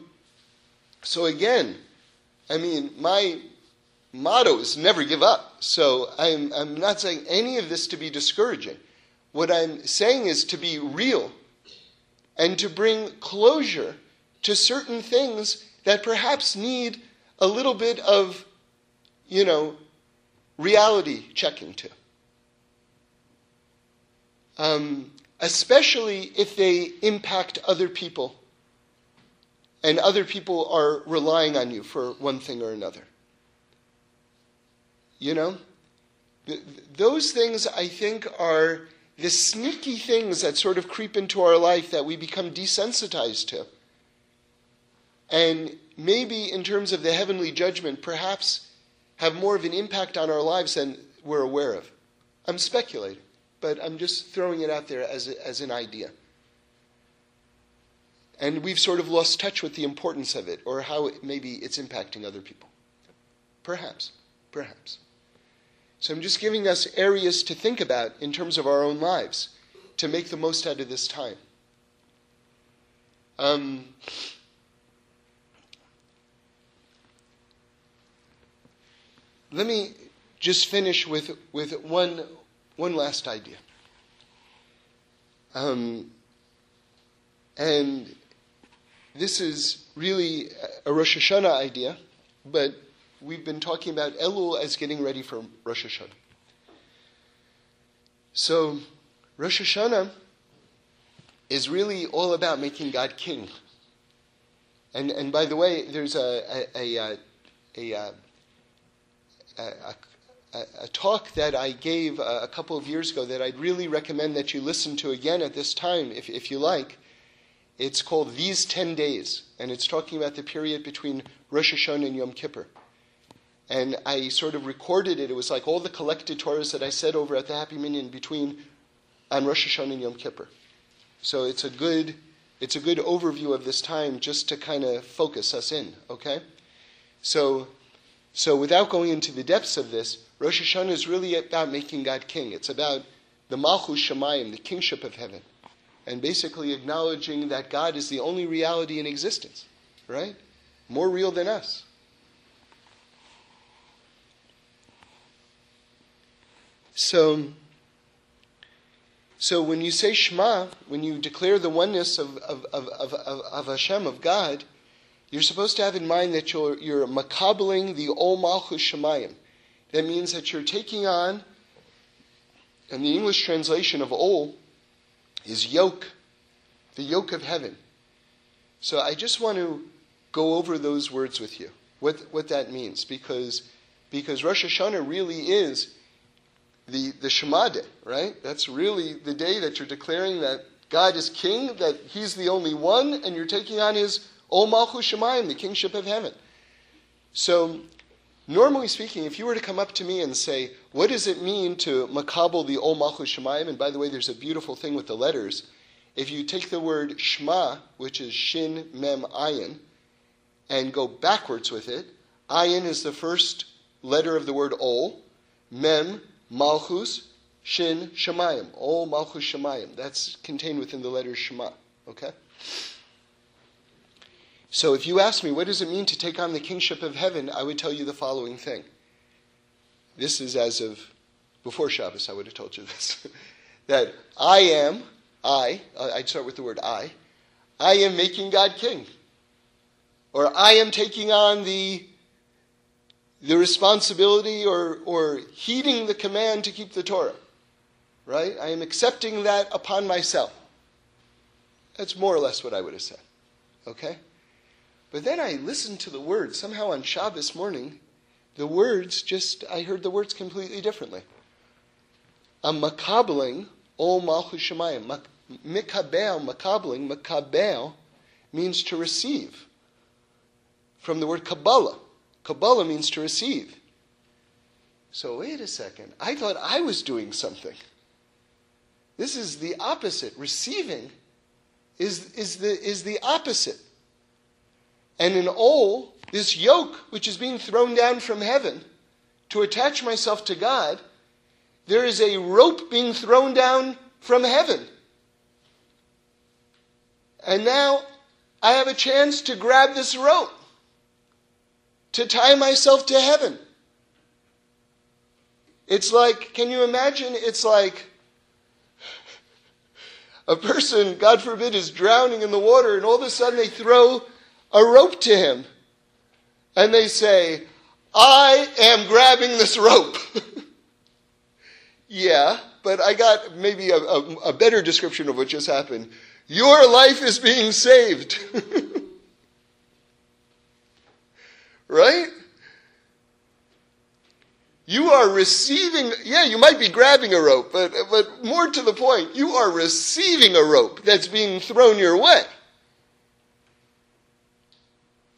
S1: so again, I mean, my motto is never give up. So I'm, I'm not saying any of this to be discouraging. What I'm saying is to be real and to bring closure to certain things that perhaps need a little bit of, you know, reality checking to. um, especially if they impact other people and other people are relying on you for one thing or another. You know? those things, I think, are the sneaky things that sort of creep into our life that we become desensitized to. And maybe in terms of the heavenly judgment, perhaps have more of an impact on our lives than we're aware of. I'm speculating, but I'm just throwing it out there as, a, as an idea. And we've sort of lost touch with the importance of it or how it, maybe it's impacting other people. Perhaps, perhaps. So I'm just giving us areas to think about in terms of our own lives to make the most out of this time. Um, let me just finish with, with one, one last idea. Um, and this is really a Rosh Hashanah idea, but we've been talking about Elul as getting ready for Rosh Hashanah. So, Rosh Hashanah is really all about making God king. And, and by the way, there's a, a, a, a, a, a, talk that I gave a, a couple of years ago that I'd really recommend that you listen to again at this time, if, if you like. It's called These 10 Days, and it's talking about the period between Rosh Hashanah and Yom Kippur and I sort of recorded it. It was like all the collected Torahs that I said over at the Happy Minyan between on Rosh Hashanah and Yom Kippur. So it's a good it's a good overview of this time just to kind of focus us in, okay? So so without going into the depths of this, Rosh Hashanah is really about making God king. It's about the Malchus Shemayim, the kingship of heaven, and basically acknowledging that God is the only reality in existence, right? More real than us. So, so when you say Shema, when you declare the oneness of, of, of, of, of Hashem, of God, you're supposed to have in mind that you're, you're makabeling the Ol Malchus Shemayim. That means that you're taking on, and the English translation of Ol is yoke, the yoke of heaven. So I just want to go over those words with you, what, what that means, because, because Rosh Hashanah really is the, the Shema day, right? That's really the day that you're declaring that God is king, that he's the only one, and you're taking on his Ol Malchus Shemayim, the kingship of heaven. So, normally speaking, if you were to come up to me and say, what does it mean to makabel the Ol Malchus Shemayim? And by the way, there's a beautiful thing with the letters. If you take the word Shema, which is Shin Mem Ayin, and go backwards with it, Ayin is the first letter of the word Ol, Mem Malchus, Shin, Shemayim. Ol Malchus Shemayim. That's contained within the letter Shema. Okay? So if you ask me, what does it mean to take on the kingship of heaven, I would tell you the following thing. This is as of before Shabbos, I would have told you this. that I am, I, uh, I'd start with the word I, I am making God king. Or I am taking on the the responsibility or, or heeding the command to keep the Torah. Right? I am accepting that upon myself. That's more or less what I would have said. Okay? But then I listened to the words. Somehow on Shabbos morning, the words just, I heard the words completely differently. I'm makabeling ol malchus shemayim. Mikabel, makabeling, makabel means to receive. From the word Kabbalah. Kabbalah means to receive. So wait a second. I thought I was doing something. This is the opposite. Receiving is, is, the, is the opposite. And in all, this yoke which is being thrown down from heaven to attach myself to God, there is a rope being thrown down from heaven. And now I have a chance to grab this rope to tie myself to heaven. It's like, can you imagine? It's like a person, God forbid, is drowning in the water, and all of a sudden they throw a rope to him. And they say, I am grabbing this rope. yeah, but I got maybe a, a, a better description of what just happened. Your life is being saved. right? You are receiving, yeah, you might be grabbing a rope, but, but more to the point, you are receiving a rope that's being thrown your way.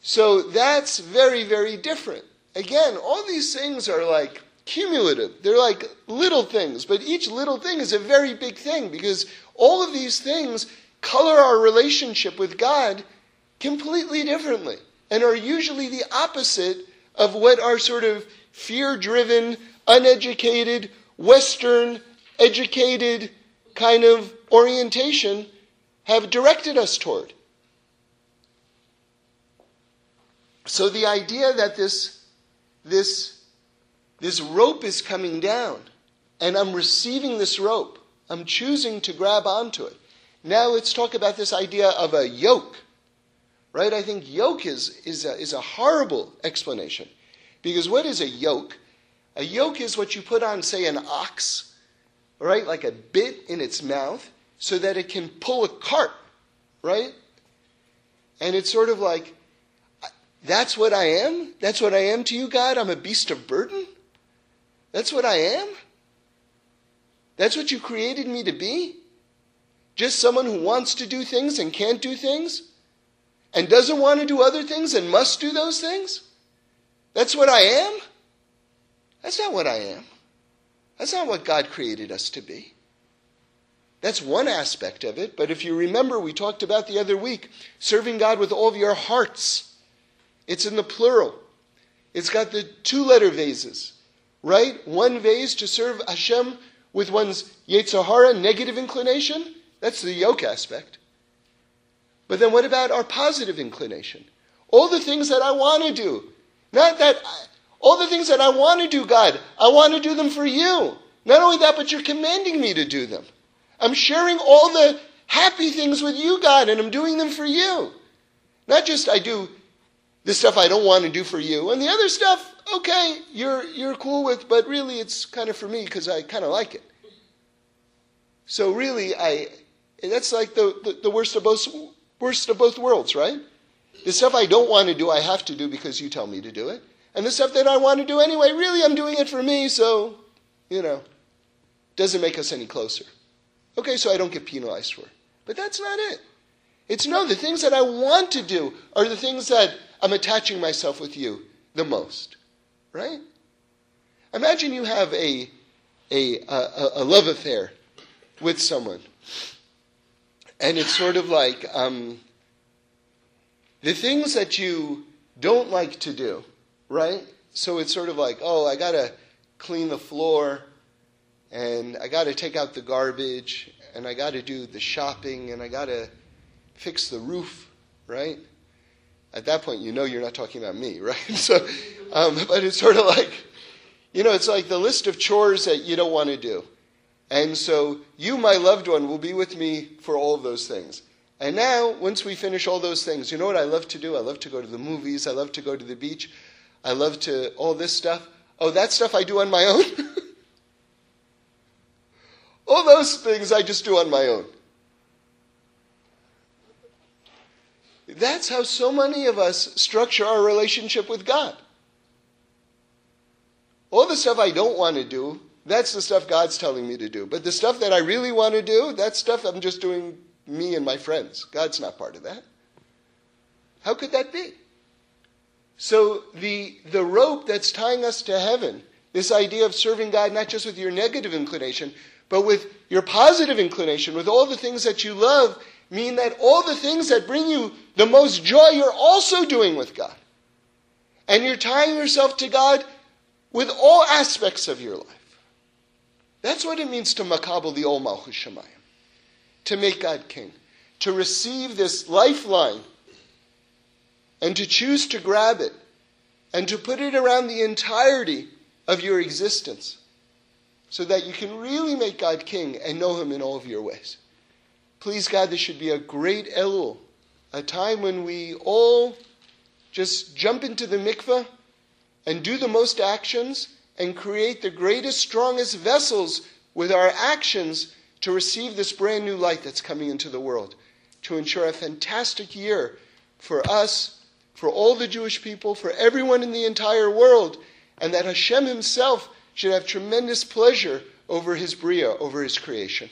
S1: So that's very, very different. Again, all these things are like cumulative. They're like little things, but each little thing is a very big thing because all of these things color our relationship with God completely differently and are usually the opposite of what our sort of fear driven, uneducated, Western, educated kind of orientation have directed us toward. So the idea that this, this, this rope is coming down and I'm receiving this rope, I'm choosing to grab onto it. Now let's talk about this idea of a yoke. Right? I think yoke is, is, a, is a horrible explanation. Because what is a yoke? A yoke is what you put on, say, an ox, right? Like a bit in its mouth, so that it can pull a cart, right? And it's sort of like, that's what I am? That's what I am to you, God? I'm a beast of burden? That's what I am? That's what you created me to be? Just someone who wants to do things and can't do things? And doesn't want to do other things and must do those things? That's what I am? That's not what I am. That's not what God created us to be. That's one aspect of it, but if you remember, we talked about the other week serving God with all of your hearts. It's in the plural. It's got the two letter vases, right? One vase to serve Hashem with one's Yetzer Hara, negative inclination. That's the yoke aspect. But then what about our positive inclination? All the things that I want to do. Not that, I, all the things that I want to do, God, I want to do them for you. Not only that, but you're commanding me to do them. I'm sharing all the happy things with you, God, and I'm doing them for you. Not just I do the stuff I don't want to do for you, and the other stuff, okay, you're, you're cool with, but really it's kind of for me because I kind of like it. So really, I, that's like the, the, the worst of both worst of both worlds, right? The stuff I don't want to do, I have to do because you tell me to do it. And the stuff that I want to do anyway, really, I'm doing it for me, so, you know, doesn't make us any closer. Okay, so I don't get penalized for it. But that's not it. It's no, the things that I want to do are the things that I'm attaching myself with you the most, right? Imagine you have a, a, a, a love affair with someone and it's sort of like um, the things that you don't like to do, right? So it's sort of like, oh, I got to clean the floor, and I got to take out the garbage, and I got to do the shopping, and I got to fix the roof, right? At that point, you know you're not talking about me, right? So, um, but it's sort of like, you know, it's like the list of chores that you don't want to do. And so you, my loved one, will be with me for all of those things. And now, once we finish all those things, you know what I love to do? I love to go to the movies. I love to go to the beach. I love to, all this stuff. Oh, that stuff I do on my own? all those things I just do on my own. That's how so many of us structure our relationship with God. All the stuff I don't want to do, that's the stuff God's telling me to do. But the stuff that I really want to do, that's stuff I'm just doing me and my friends. God's not part of that. How could that be? So the, the rope that's tying us to heaven, this idea of serving God not just with your negative inclination, but with your positive inclination, with all the things that you love, mean that all the things that bring you the most joy you're also doing with God. And you're tying yourself to God with all aspects of your life. That's what it means to makabel the old Malchus Shemayim, to make God king, to receive this lifeline and to choose to grab it and to put it around the entirety of your existence so that you can really make God king and know him in all of your ways. Please, God, this should be a great Elul, a time when we all just jump into the mikveh and do the most actions and create the greatest, strongest vessels with our actions to receive this brand new light that's coming into the world, to ensure a fantastic year for us, for all the Jewish people, for everyone in the entire world, and that Hashem himself should have tremendous pleasure over his Bria, over his creation.